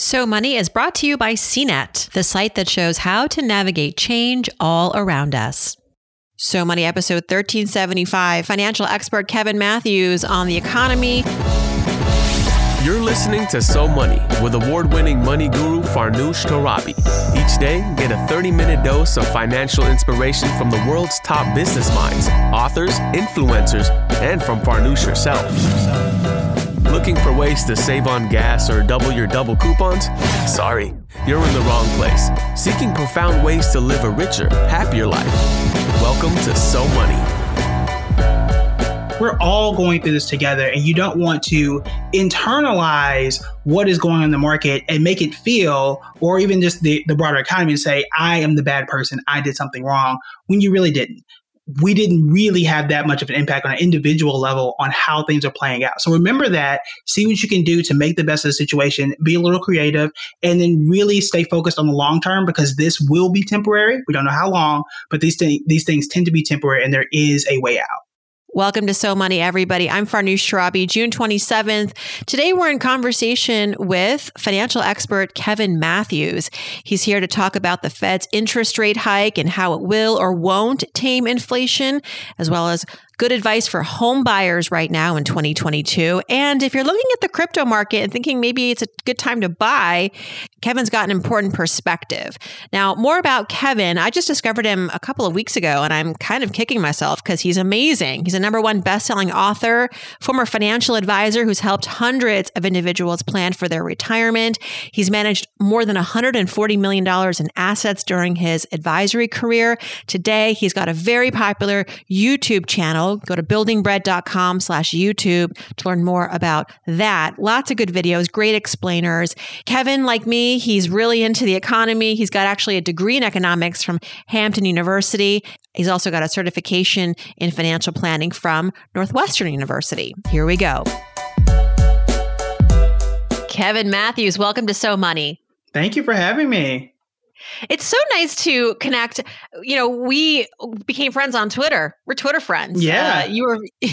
So Money is brought to you by CNET, the site that shows how to navigate change all around us. So Money episode 1375, financial expert Kevin Matthews on the economy. You're listening to So Money with award winning money guru Farnoosh Torabi. Each day, get a 30 minute dose of financial inspiration from the world's top business minds, authors, influencers, and from Farnoosh herself. Looking for ways to save on gas or double your double coupons? Sorry, you're in the wrong place. Seeking profound ways to live a richer, happier life. Welcome to So Money. We're all going through this together, and you don't want to internalize what is going on in the market and make it feel, or even just the, the broader economy, and say, I am the bad person, I did something wrong, when you really didn't we didn't really have that much of an impact on an individual level on how things are playing out. So remember that, see what you can do to make the best of the situation, be a little creative, and then really stay focused on the long term because this will be temporary. We don't know how long, but these, th- these things tend to be temporary and there is a way out. Welcome to So Money, everybody. I'm Farnoosh Torabi, June 27th. Today, we're in conversation with financial expert Kevin Matthews. He's here to talk about the Fed's interest rate hike and how it will or won't tame inflation, as well as good advice for home buyers right now in 2022. And if you're looking at the crypto market and thinking maybe it's a good time to buy, Kevin's got an important perspective. Now, more about Kevin, I just discovered him a couple of weeks ago and I'm kind of kicking myself because he's amazing. He's a number one best-selling author, former financial advisor who's helped hundreds of individuals plan for their retirement. He's managed more than $140 million in assets during his advisory career. Today, he's got a very popular YouTube channel Go to buildingbread.com slash YouTube to learn more about that. Lots of good videos, great explainers. Kevin, like me, he's really into the economy. He's got actually a degree in economics from Hampton University. He's also got a certification in financial planning from Northwestern University. Here we go. Kevin Matthews, welcome to So Money. Thank you for having me. It's so nice to connect. You know, we became friends on Twitter. We're Twitter friends. Yeah. Uh, you were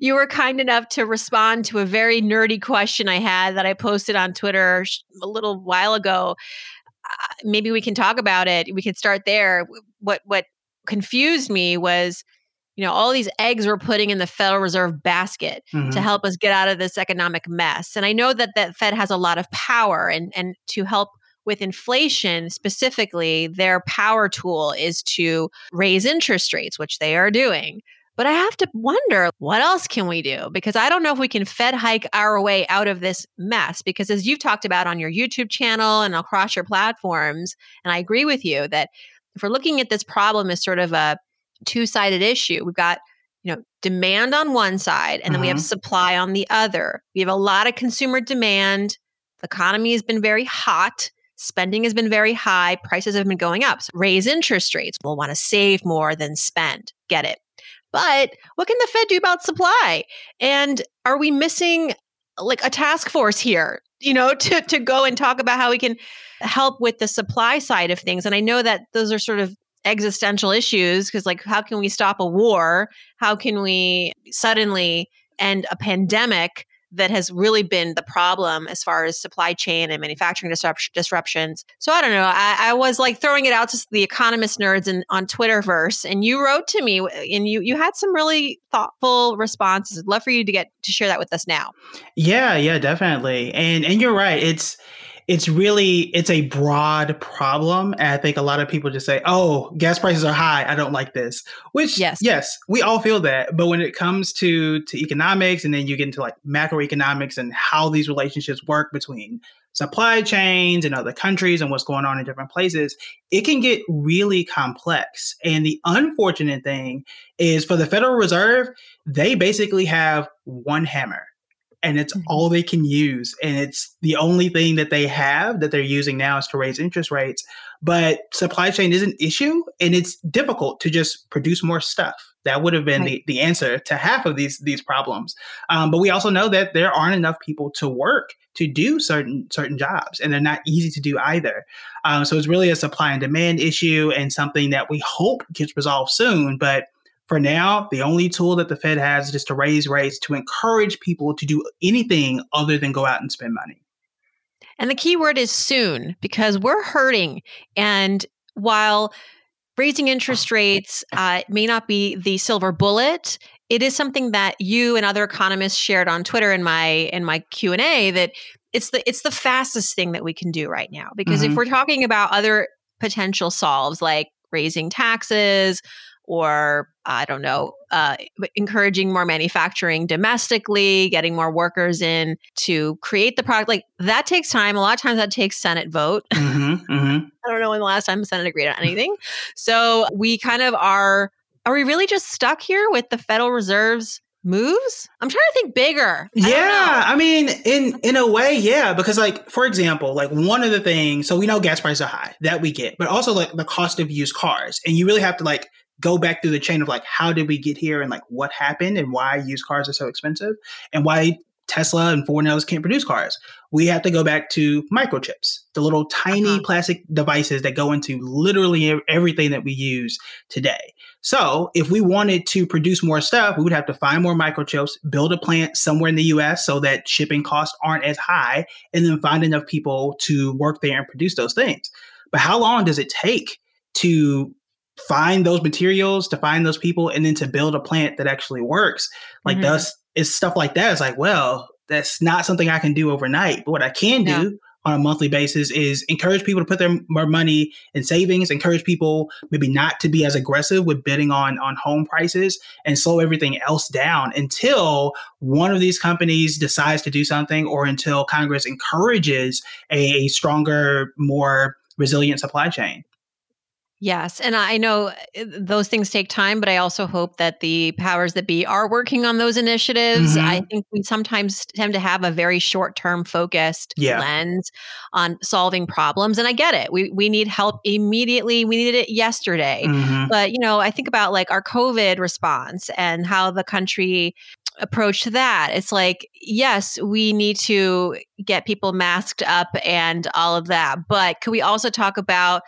you were kind enough to respond to a very nerdy question I had that I posted on Twitter a little while ago. Uh, maybe we can talk about it. We can start there. What what confused me was you know all these eggs we're putting in the federal reserve basket mm-hmm. to help us get out of this economic mess and i know that that fed has a lot of power and and to help with inflation specifically, their power tool is to raise interest rates, which they are doing. But I have to wonder what else can we do? Because I don't know if we can Fed hike our way out of this mess. Because as you've talked about on your YouTube channel and across your platforms, and I agree with you that if we're looking at this problem as sort of a two sided issue, we've got you know demand on one side and then we have mm-hmm. supply on the other we have a lot of consumer demand the economy has been very hot Spending has been very high, prices have been going up. So raise interest rates. We'll want to save more than spend. Get it. But what can the Fed do about supply? And are we missing like a task force here, you know, to, to go and talk about how we can help with the supply side of things? And I know that those are sort of existential issues because, like, how can we stop a war? How can we suddenly end a pandemic? That has really been the problem as far as supply chain and manufacturing disrupt- disruptions. So I don't know. I, I, was like throwing it out to the economist nerds and on Twitterverse, and you wrote to me, and you you had some really thoughtful responses. I'd love for you to get to share that with us now. Yeah, yeah, definitely. And and you're right. It's it's really it's a broad problem. And i think a lot of people just say oh gas prices are high. I don't like this which yes. yes we all feel that. But when it comes to to economics and then you get into like macroeconomics and how these relationships work between supply chains and other countries and what's going on in different places it can get really complex. And the unfortunate thing is for the federal reserve they basically have one hammer and it's mm-hmm. all they can use and it's the only thing that they have that they're using now is to raise interest rates but supply chain is an issue and it's difficult to just produce more stuff that would have been right. the, the answer to half of these these problems um, but we also know that there aren't enough people to work to do certain certain jobs and they're not easy to do either um, so it's really a supply and demand issue and something that we hope gets resolved soon but for now, the only tool that the Fed has is to raise rates to encourage people to do anything other than go out and spend money. And the key word is soon because we're hurting. And while raising interest rates uh, may not be the silver bullet, it is something that you and other economists shared on Twitter in my in my Q and A that it's the it's the fastest thing that we can do right now because mm-hmm. if we're talking about other potential solves like raising taxes or I don't know, uh, encouraging more manufacturing domestically, getting more workers in to create the product. Like that takes time. A lot of times that takes Senate vote. Mm-hmm, mm-hmm. I don't know when the last time the Senate agreed on anything. so we kind of are. Are we really just stuck here with the Federal Reserve's moves? I'm trying to think bigger. I yeah, I mean, in in a way, yeah, because like for example, like one of the things, so we know gas prices are high that we get, but also like the cost of used cars, and you really have to like go back through the chain of like how did we get here and like what happened and why used cars are so expensive and why Tesla and Ford and others can't produce cars. We have to go back to microchips, the little tiny uh-huh. plastic devices that go into literally everything that we use today. So, if we wanted to produce more stuff, we would have to find more microchips, build a plant somewhere in the US so that shipping costs aren't as high, and then find enough people to work there and produce those things. But how long does it take to find those materials, to find those people, and then to build a plant that actually works? Like, mm-hmm. thus, it's stuff like that. It's like, well, that's not something I can do overnight. But what I can do on a monthly basis is encourage people to put their more money in savings, encourage people maybe not to be as aggressive with bidding on on home prices and slow everything else down until one of these companies decides to do something or until Congress encourages a, a stronger, more resilient supply chain. Yes. And I know eh, those things take time, but I also hope that the powers that be are working on those initiatives. Mm-hmm. I think we sometimes tend to have a very short term focused yeah. lens on solving problems. And I get it. We, we need help immediately. We needed it yesterday. Mm-hmm. But, you know, I think about like our COVID response and how the country approached that. It's like, yes, we need to get people masked up and all of that. But could we also talk about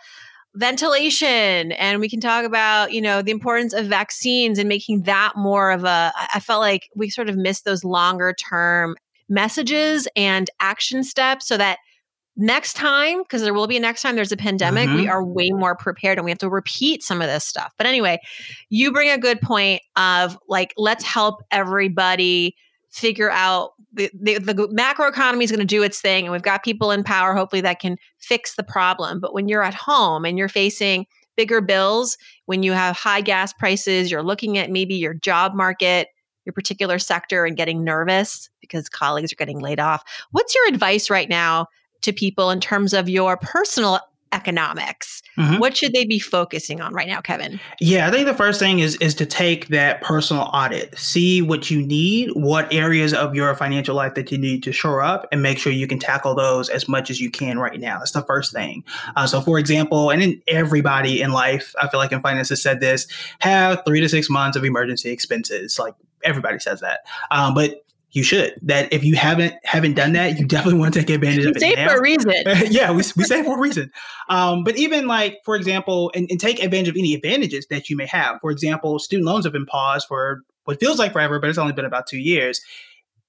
ventilation and we can talk about you know the importance of vaccines and making that more of a i felt like we sort of missed those longer term messages and action steps so that next time because there will be a next time there's a pandemic mm-hmm. we are way more prepared and we have to repeat some of this stuff but anyway you bring a good point of like let's help everybody figure out the, the, the macro economy is going to do its thing and we've got people in power hopefully that can fix the problem. But when you're at home and you're facing bigger bills when you have high gas prices you're looking at maybe your job market your particular sector and getting nervous because colleagues are getting laid off what's your advice right now to people in terms of your personal economics. Mm-hmm. What should they be focusing on right now, Kevin? Yeah, I think the first thing is is to take that personal audit, see what you need, what areas of your financial life that you need to shore up, and make sure you can tackle those as much as you can right now. That's the first thing. Uh, so, for example, and in everybody in life, I feel like in finance has said this: have three to six months of emergency expenses. Like everybody says that, um, but you should. That if you haven't haven't done that, you definitely want to take advantage of it. Say for a reason. yeah, we, we say for a reason. Um, but even like, for example, and, and take advantage of any advantages that you may have. For example, student loans have been paused for what feels like forever, but it's only been about two years.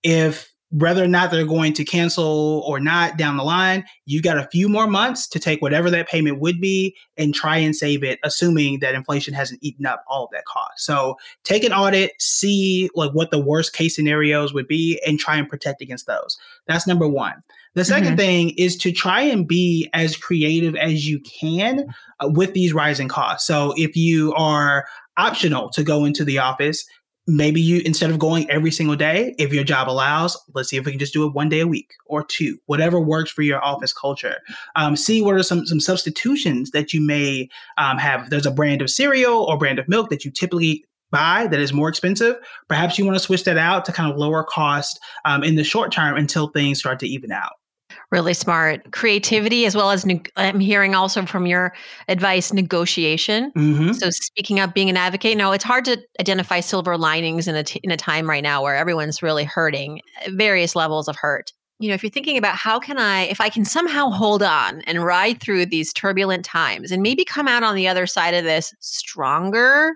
If whether or not they're going to cancel or not down the line, you got a few more months to take whatever that payment would be and try and save it, assuming that inflation hasn't eaten up all of that cost. So take an audit, see like what the worst case scenarios would be, and try and protect against those. That's number one. The 2nd mm-hmm. thing is to try and be as creative as you can uh, with these rising costs. So if you are optional to go into the office, maybe you instead of going every single day if your job allows let's see if we can just do it one day a week or two whatever works for your office culture. Um, see what are some some substitutions that you may um, have. There's a brand of cereal or brand of milk that you typically buy that is more expensive perhaps you want to switch that out to kind of lower cost um, in the short term until things start to even out Really smart. Creativity, as well as ne- I'm hearing also from your advice, negotiation. Mm-hmm. So, speaking up, being an advocate. No, it's hard to identify silver linings in a, t- in a time right now where everyone's really hurting, various levels of hurt. You know, if you're thinking about how can I, if I can somehow hold on and ride through these turbulent times and maybe come out on the other side of this stronger,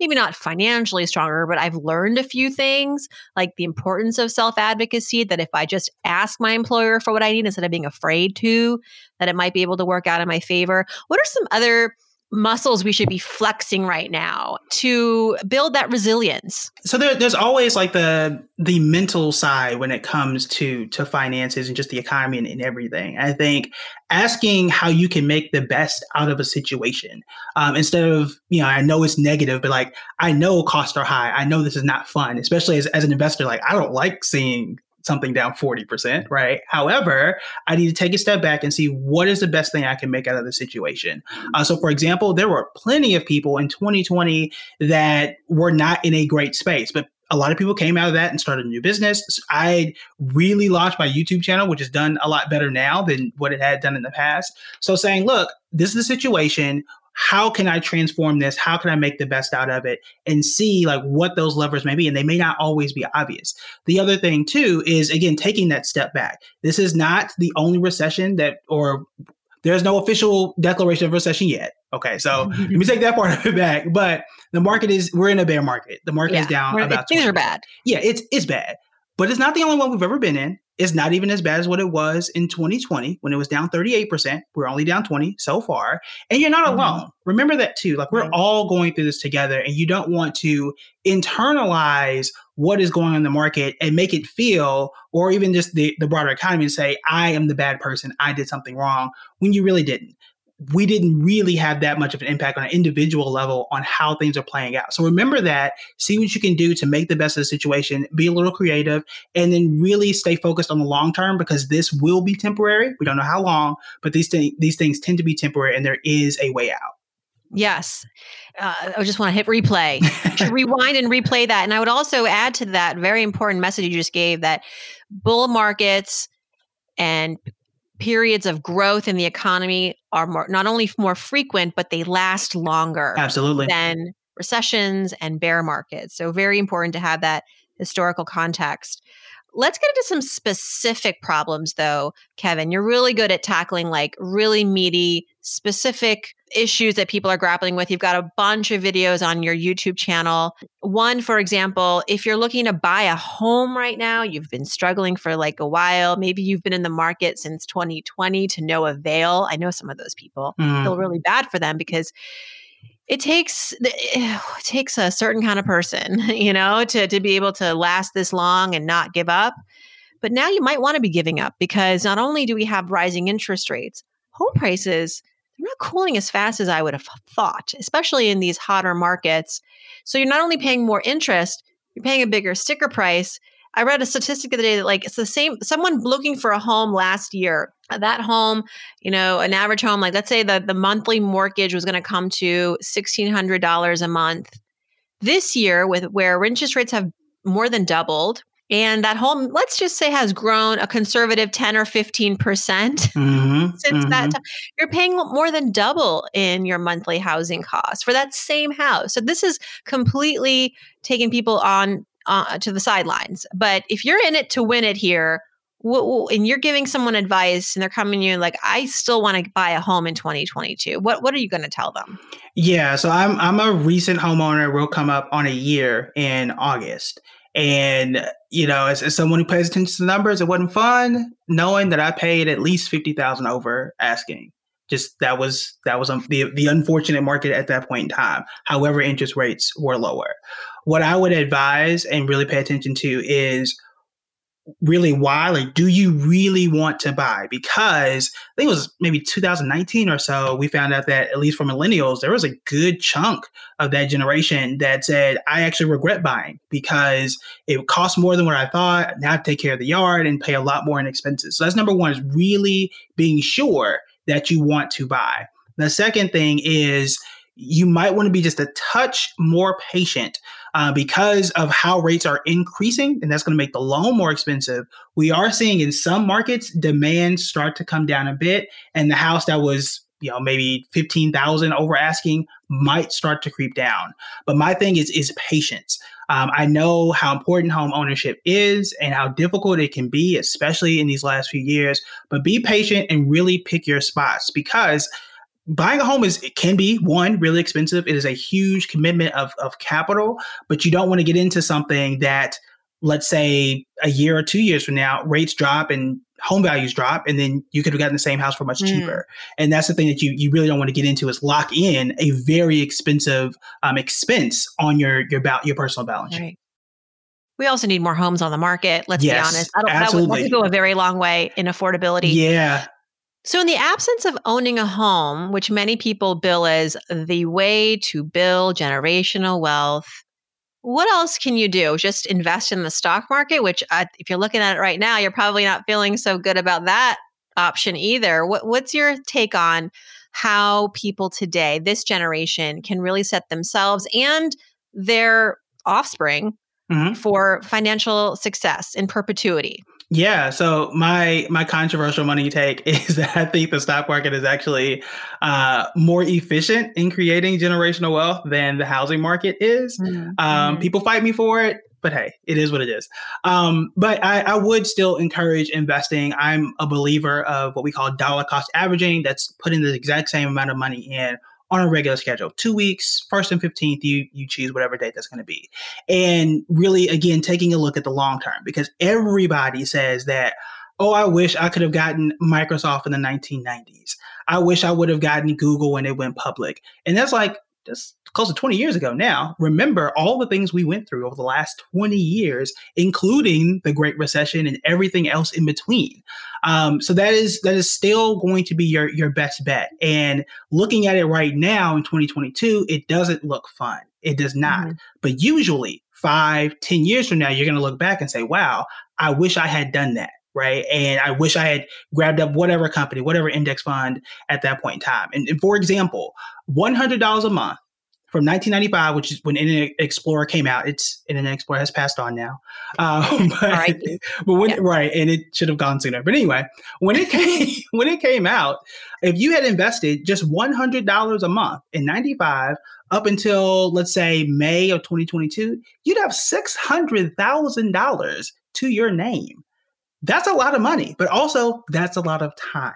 maybe not financially stronger, but I've learned a few things like the importance of self advocacy. That if I just ask my employer for what I need instead of being afraid to, that it might be able to work out in my favor. What are some other muscles we should be flexing right now to build that resilience. So there, there's always like the the mental side when it comes to to finances and just the economy and, and everything. I think asking how you can make the best out of a situation um, instead of you know i know it's negative but like i know costs are high. I know this is not fun especially as, as an investor. Like i don't like seeing something down 40%, right? However, I need to take a step back and see what is the best thing I can make out of the situation. Uh, so, for example, there were plenty of people in 2020 that were not in a great space, but a lot of people came out of that and started a new business. I really launched my YouTube channel, which has done a lot better now than what it had done in the past. So saying, look, this is the situation how can I transform this? How can I make the best out of it and see like what those levers may be? And they may not always be obvious. The other thing too is again, taking that step back. This is not the only recession that, or there's no official declaration of recession yet. Okay. So let me take that part of it back. But the market is, we're in a bear market. The market yeah, is down about things 20%. are bad. Yeah. It's, it's bad, but it's not the only one we've ever been in is not even as bad as what it was in 2020 when it was down 38%. We're only down 20 so far. And you're not mm-hmm. alone. Remember that too. Like we're right. all going through this together and you don't want to internalize what is going on in the market and make it feel or even just the, the broader economy and say, I am the bad person. I did something wrong when you really didn't we didn't really have that much of an impact on an individual level on how things are playing out. So remember that, see what you can do to make the best of the situation, be a little creative, and then really stay focused on the long term because this will be temporary. We don't know how long, but these, th- these things tend to be temporary and there is a way out. Yes. Uh, I just want to hit replay, rewind and replay that. And I would also add to that very important message you just gave that bull markets and periods of growth in the economy are more not only more frequent but they last longer absolutely. than recessions and bear markets so very important to have that historical context. Let's get into some specific problems though kevin. You're really good at tackling like really meaty specific issues that people are grappling with. You've got a bunch of videos on your YouTube channel. One, for example, if you're looking to buy a home right now, you've been struggling for like a while, maybe you've been in the market since 2020 to no avail. I know some of those people mm. feel really bad for them because it takes it takes a certain kind of person, you know, to to be able to last this long and not give up. But now you might want to be giving up because not only do we have rising interest rates, home prices they're not cooling as fast as I would have thought, especially in these hotter markets. So you're not only paying more interest, you're paying a bigger sticker price. I read a statistic the other day that like it's the same someone looking for a home last year. Uh, that home, you know, an average home, like let's say that the monthly mortgage was going to come to $1,600 a month. This year, with where interest rates have more than doubled, and that home let's just say has grown a conservative 10 or 15% mm-hmm, since mm-hmm. that time you're paying more than double in your monthly housing costs for that same house. So this is completely taking people on uh, to the sidelines. But if you're in it to win it here and you're giving someone advice and they're coming to you like I still want to buy a home in 2022 what what are you going to tell them? Yeah so I'm I'm a recent homeowner will come up on a year in August and, you know, as, as someone who pays attention to numbers, it wasn't fun knowing that I paid at least 50000 over asking. Just that was that was um, the the unfortunate market at that point in time. However, interest rates were lower. What I would advise and really pay attention to is really why like do you really want to buy? Because i think it was maybe 2019 or so we found out that at least for millennials there was a good chunk of that generation that said i actually regret buying because it cost more than what i thought. Now I have to take care of the yard and pay a lot more in expenses. So that's number one is really being sure that you want to buy. The second thing is you might want to be just a touch more patient uh, because of how rates are increasing, and that's going to make the loan more expensive. We are seeing in some markets demand start to come down a bit, and the house that was you know maybe 15,000 over asking might start to creep down. But my thing is is patience. Um, I know how important home ownership is and how difficult it can be, especially in these last few years. But be patient and really pick your spots because buying a home is it can be one really expensive. It is a huge commitment of of capital, but you don't want to get into something that let's say a year or two years from now rates drop and home values drop and then you could have gotten the same house for much mm. cheaper and that's the thing that you you really don't want to get into is lock in a very expensive um, expense on your your about your personal balance sheet right. We also need more homes on the market. Let's yes, be honest. I don't, absolutely. That would, that would go a very long way in affordability. Yeah. So, in the absence of owning a home, which many people bill as the way to build generational wealth, what else can you do? Just invest in the stock market, which, uh, if you're looking at it right now, you're probably not feeling so good about that option either. What, what's your take on how people today, this generation, can really set themselves and their offspring mm-hmm. for financial success in perpetuity? Yeah, so my my controversial money take is that I think the stock market is actually uh, more efficient in creating generational wealth than the housing market is. Mm-hmm. Um, people fight me for it, but hey, it is what it is. Um, but I, I, would still encourage investing. I'm a believer of what we call dollar cost averaging. That's putting the exact same amount of money in on a regular schedule. Two weeks, first and fifteenth, you you choose whatever date that's going to be, and really again taking a look at the long term because everybody says that. Oh, I wish I could have gotten Microsoft in the 1990s. I wish I would have gotten Google when it went public. And that's like, that's close to 20 years ago now. Remember all the things we went through over the last 20 years, including the Great Recession and everything else in between. Um, so that is that is still going to be your your best bet. And looking at it right now in 2022, it doesn't look fun. It does not. Mm-hmm. But usually, five, ten years from now, you're going to look back and say, "Wow, I wish I had done that." Right? And I wish I had grabbed up whatever company, whatever index fund at that point in time. And, and for example, $100 a month from 1995, which is when Internet Explorer came out. It's Internet Explorer has passed on now, um, but, right. but when yeah. right, and it should have gone sooner. But anyway, when it came when it came out, if you had invested just $100 a month in 95 up until let's say May of 2022, you'd have $600,000 to your name. That's a lot of money, but also that's a lot of time.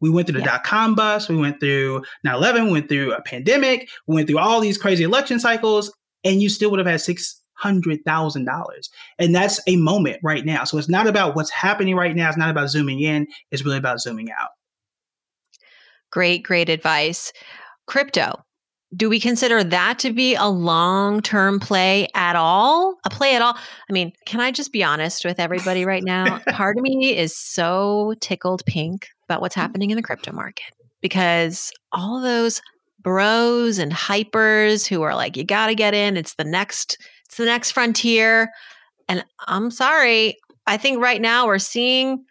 We went through the yeah. dot com bust. We went through 9 11, went through a pandemic, we went through all these crazy election cycles, and you still would have had $600,000. And that's a moment right now. So it's not about what's happening right now. It's not about zooming in, it's really about zooming out. Great, great advice. Crypto. Do we consider that to be a long term play at all? A play at all? I mean, can I just be honest with everybody right now? Part of me is so tickled pink about what's mm-hmm. happening in the crypto market because all those bros and hypers who are like, you got to get in. It's the next, it's the next frontier. And I'm sorry. I think right now we're seeing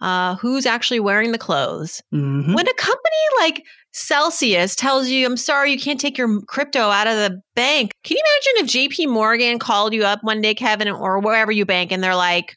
uh, who's actually wearing the clothes. Mm-hmm. When a company like Celsius tells you, I'm sorry, you can't take your crypto out of the bank. Can you imagine if JP Morgan called you up one day, Kevin, or wherever you bank, and they're like,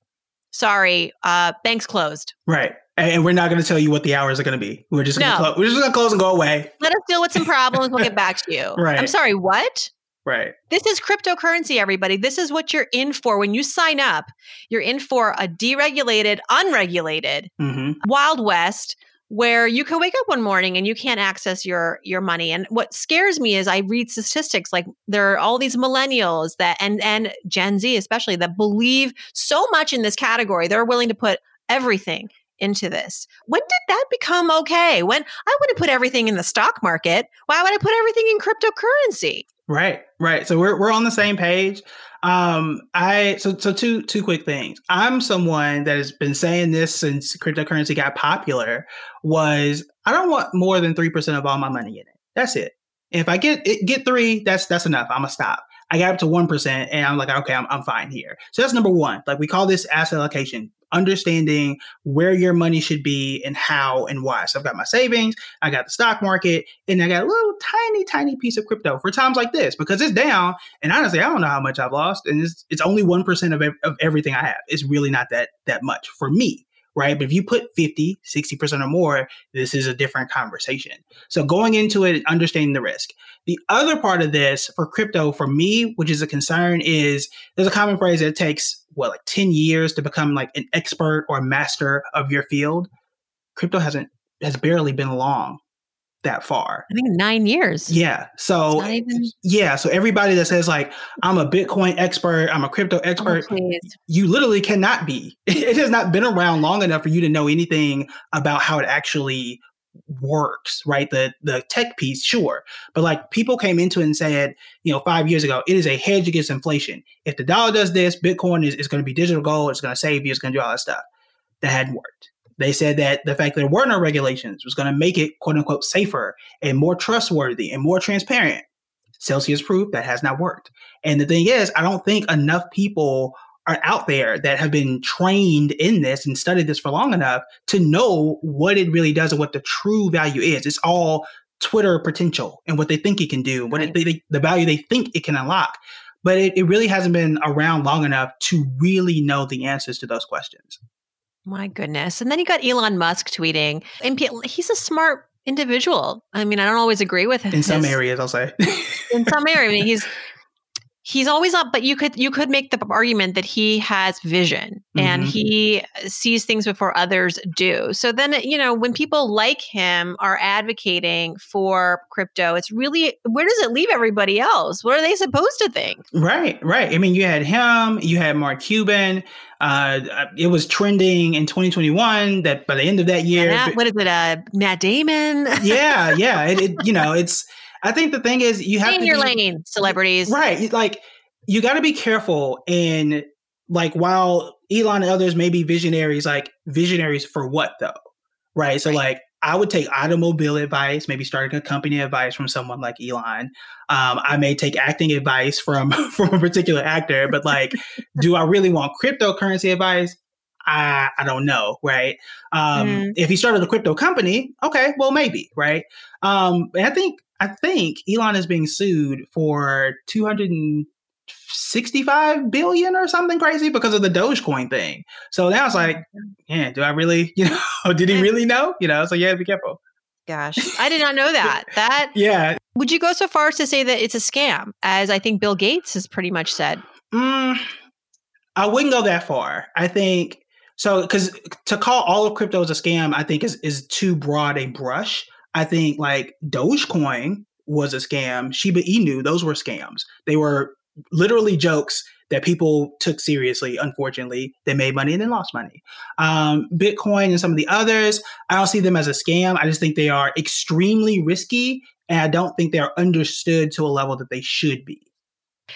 sorry, uh, bank's closed. Right and we're not going to tell you what the hours are going to be. We're just going to we're just going to close and go away. Let us deal with some problems. we'll get back to you. Right. I'm sorry. What? Right. This is cryptocurrency, everybody. This is what you're in for when you sign up. You're in for a deregulated, unregulated mm-hmm. Wild West where you can wake up one morning and you can't access your your money and what scares me is i read statistics like there are all these millennials that and and gen z especially that believe so much in this category they're willing to put everything into this. When did that become okay? When I would have put everything in the stock market, why would I put everything in cryptocurrency? Right, right. So we're we're on the same page. Um, I so so two two quick things. I'm someone that has been saying this since cryptocurrency got popular. Was I don't want more than three percent of all my money in it. That's it. If I get it, get three, that's that's enough. I'm gonna stop. I got up to 1% and I'm like, okay, I'm, I'm fine here. So that's number one. Like we call this asset allocation understanding where your money should be and how and why. So I've got my savings, I got the stock market, and I got a little tiny, tiny piece of crypto for times like this because it's down. And honestly, I don't know how much I've lost, and it's it's only one percent of of everything I have. It's really not that that much for me right? But if you put 50, 60% or more, this is a different conversation. So going into it, and understanding the risk. The other part of this for crypto, for me, which is a concern, is there's a common phrase that takes, what, like 10 years to become like an expert or master of your field. Crypto hasn't, has barely been long that far. I think nine years. Yeah. So even... yeah. So everybody that says like I'm a Bitcoin expert, I'm a crypto oh, expert, oh, you literally cannot be. It has not been around long enough for you to know anything about how it actually works, right? The the tech piece, sure. But like people came into it and said, you know, five years ago, it is a hedge against inflation. If the dollar does this, Bitcoin is, is going to be digital gold, it's going to save you, it's going to do all that stuff. That hadn't worked. They said that the fact that there were no regulations was going to make it quote unquote safer and more trustworthy and more transparent. Celsius proof that has not worked. And the thing is, I don't think enough people are out there that have been trained in this and studied this for long enough to know what it really does and what the true value is. It's all Twitter potential and what they think it can do, what right. it, they, the value they think it can unlock. But it, it really hasn't been around long enough to really know the answers to those questions. My goodness. And then you got Elon Musk tweeting, and he's a smart individual. I mean, I don't always agree with him. In some areas, I'll say. in some areas, I mean, he's he's always up but you could you could make the argument that he has vision and mm-hmm. he sees things before others do so then you know when people like him are advocating for crypto it's really where does it leave everybody else what are they supposed to think right right i mean you had him you had mark cuban uh, it was trending in 2021 that by the end of that year Matt, what is it uh matt damon yeah yeah it, it, you know it's I think the thing is you have in to your be, lane, celebrities. Right. Like you got to be careful in like while Elon and others may be visionaries, like visionaries for what though? Right. So right. like I would take automobile advice, maybe starting a company advice from someone like Elon. Um, I may take acting advice from from a particular actor, but like, do I really want cryptocurrency advice? I, I don't know, right? Um, mm. If he started a crypto company, okay, well, maybe, right? Um, I think I think Elon is being sued for 265 billion or something crazy because of the Dogecoin thing. So now it's like, yeah, do I really, you know, did he really know? You know, so yeah, be careful. Gosh, I did not know that. That yeah. Would you go so far as to say that it's a scam, as I think Bill Gates has pretty much said? Mm, I wouldn't go that far. I think so because to call all of crypto as a scam, I think is is too broad a brush. I think like Dogecoin was a scam. Shiba Inu, those were scams. They were literally jokes that people took seriously. Unfortunately, they made money and then lost money. Um, Bitcoin and some of the others, I don't see them as a scam. I just think they are extremely risky, and I don't think they are understood to a level that they should be.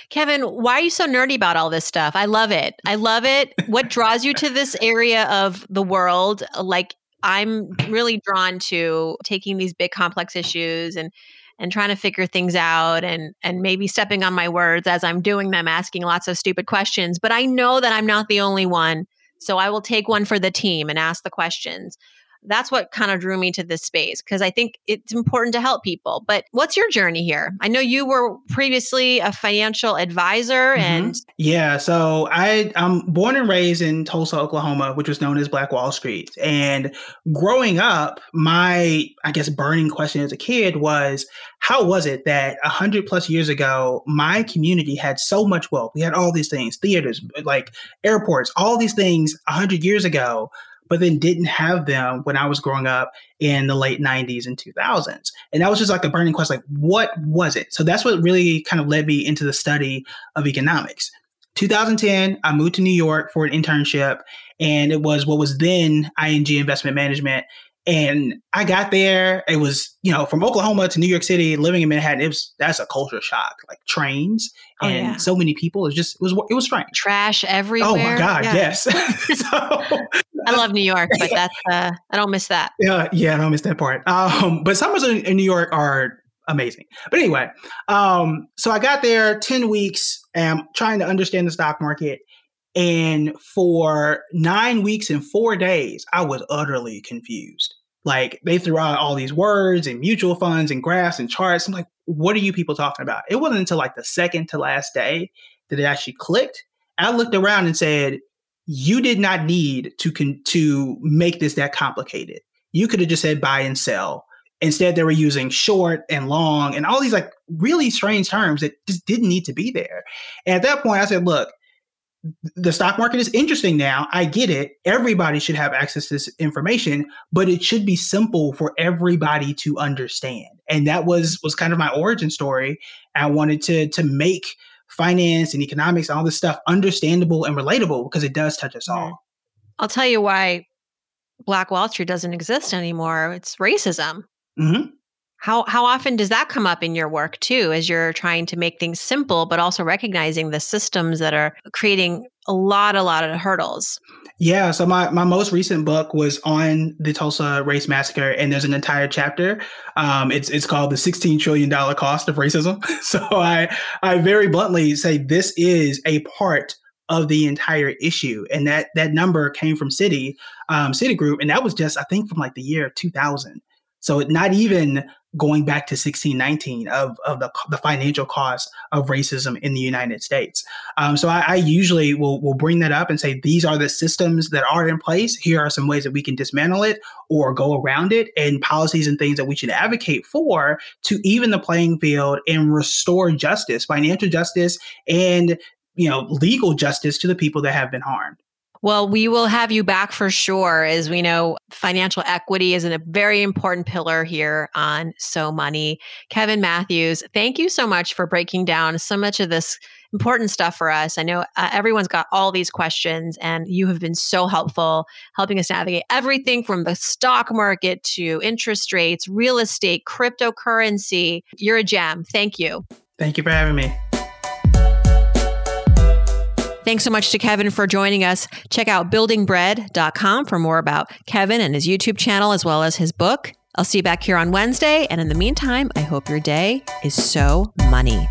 Kevin, why are you so nerdy about all this stuff? I love it. I love it. What draws you to this area of the world? Like I'm really drawn to taking these big complex issues and and trying to figure things out and and maybe stepping on my words as I'm doing them asking lots of stupid questions but I know that I'm not the only one so I will take one for the team and ask the questions that's what kind of drew me to this space because I think it's important to help people. But what's your journey here? I know you were previously a financial advisor mm-hmm. and Yeah, so I I'm born and raised in Tulsa, Oklahoma, which was known as Black Wall Street. And growing up, my I guess burning question as a kid was how was it that a hundred plus years ago, my community had so much wealth? We had all these things, theaters, like airports, all these things a hundred years ago but then didn't have them when I was growing up in the late 90s and 2000s. And that was just like a burning question like, what was it? So that's what really kind of led me into the study of economics. 2010, I moved to New York for an internship, and it was what was then ING Investment Management. And I got there. It was, you know, from Oklahoma to New York City, living in Manhattan. It was that's a culture shock. Like trains oh, and yeah. so many people. It just it was it was strange. Trash everywhere. Oh my god, yeah. yes. so I love New York, but that's uh, I don't miss that. Yeah, yeah, I don't miss that part. Um, but summers in, in New York are amazing. But anyway, um, so I got there ten weeks, and trying to understand the stock market. And for nine weeks and four days, I was utterly confused. Like they threw out all these words and mutual funds and graphs and charts. I'm like, what are you people talking about? It wasn't until like the second to last day that it actually clicked. I looked around and said, you did not need to con- to make this that complicated. You could have just said buy and sell. Instead, they were using short and long and all these like really strange terms that just didn't need to be there. And at that point, I said, look, the stock market is interesting now. I get it. Everybody should have access to this information, but it should be simple for everybody to understand. And that was was kind of my origin story. I wanted to to make finance and economics and all this stuff understandable and relatable because it does touch us all. I'll tell you why Black Wall Street doesn't exist anymore. It's racism. Mm-hmm. How how often does that come up in your work too, as you're trying to make things simple, but also recognizing the systems that are creating a lot, a lot of hurdles? Yeah. So my, my most recent book was on the Tulsa race massacre, and there's an entire chapter. Um, it's it's called the 16 trillion dollar cost of racism. so I I very bluntly say this is a part of the entire issue, and that that number came from Citi, um, Citigroup, and that was just I think from like the year 2000. So not even going back to 1619 of, of the, the financial cost of racism in the United States. Um, so I, I, usually will, will bring that up and say, these are the systems that are in place. Here are some ways that we can dismantle it or go around it and policies and things that we should advocate for to even the playing field and restore justice, financial justice and you know legal justice to the people that have been harmed. Well, we will have you back for sure. As we know, financial equity is a very important pillar here on So Money. Kevin Matthews, thank you so much for breaking down so much of this important stuff for us. I know uh, everyone's got all these questions, and you have been so helpful helping us navigate everything from the stock market to interest rates, real estate, cryptocurrency. You're a gem. Thank you. Thank you for having me. Thanks so much to Kevin for joining us. Check out buildingbread.com for more about Kevin and his YouTube channel as well as his book. I'll see you back here on Wednesday. And in the meantime, I hope your day is so money.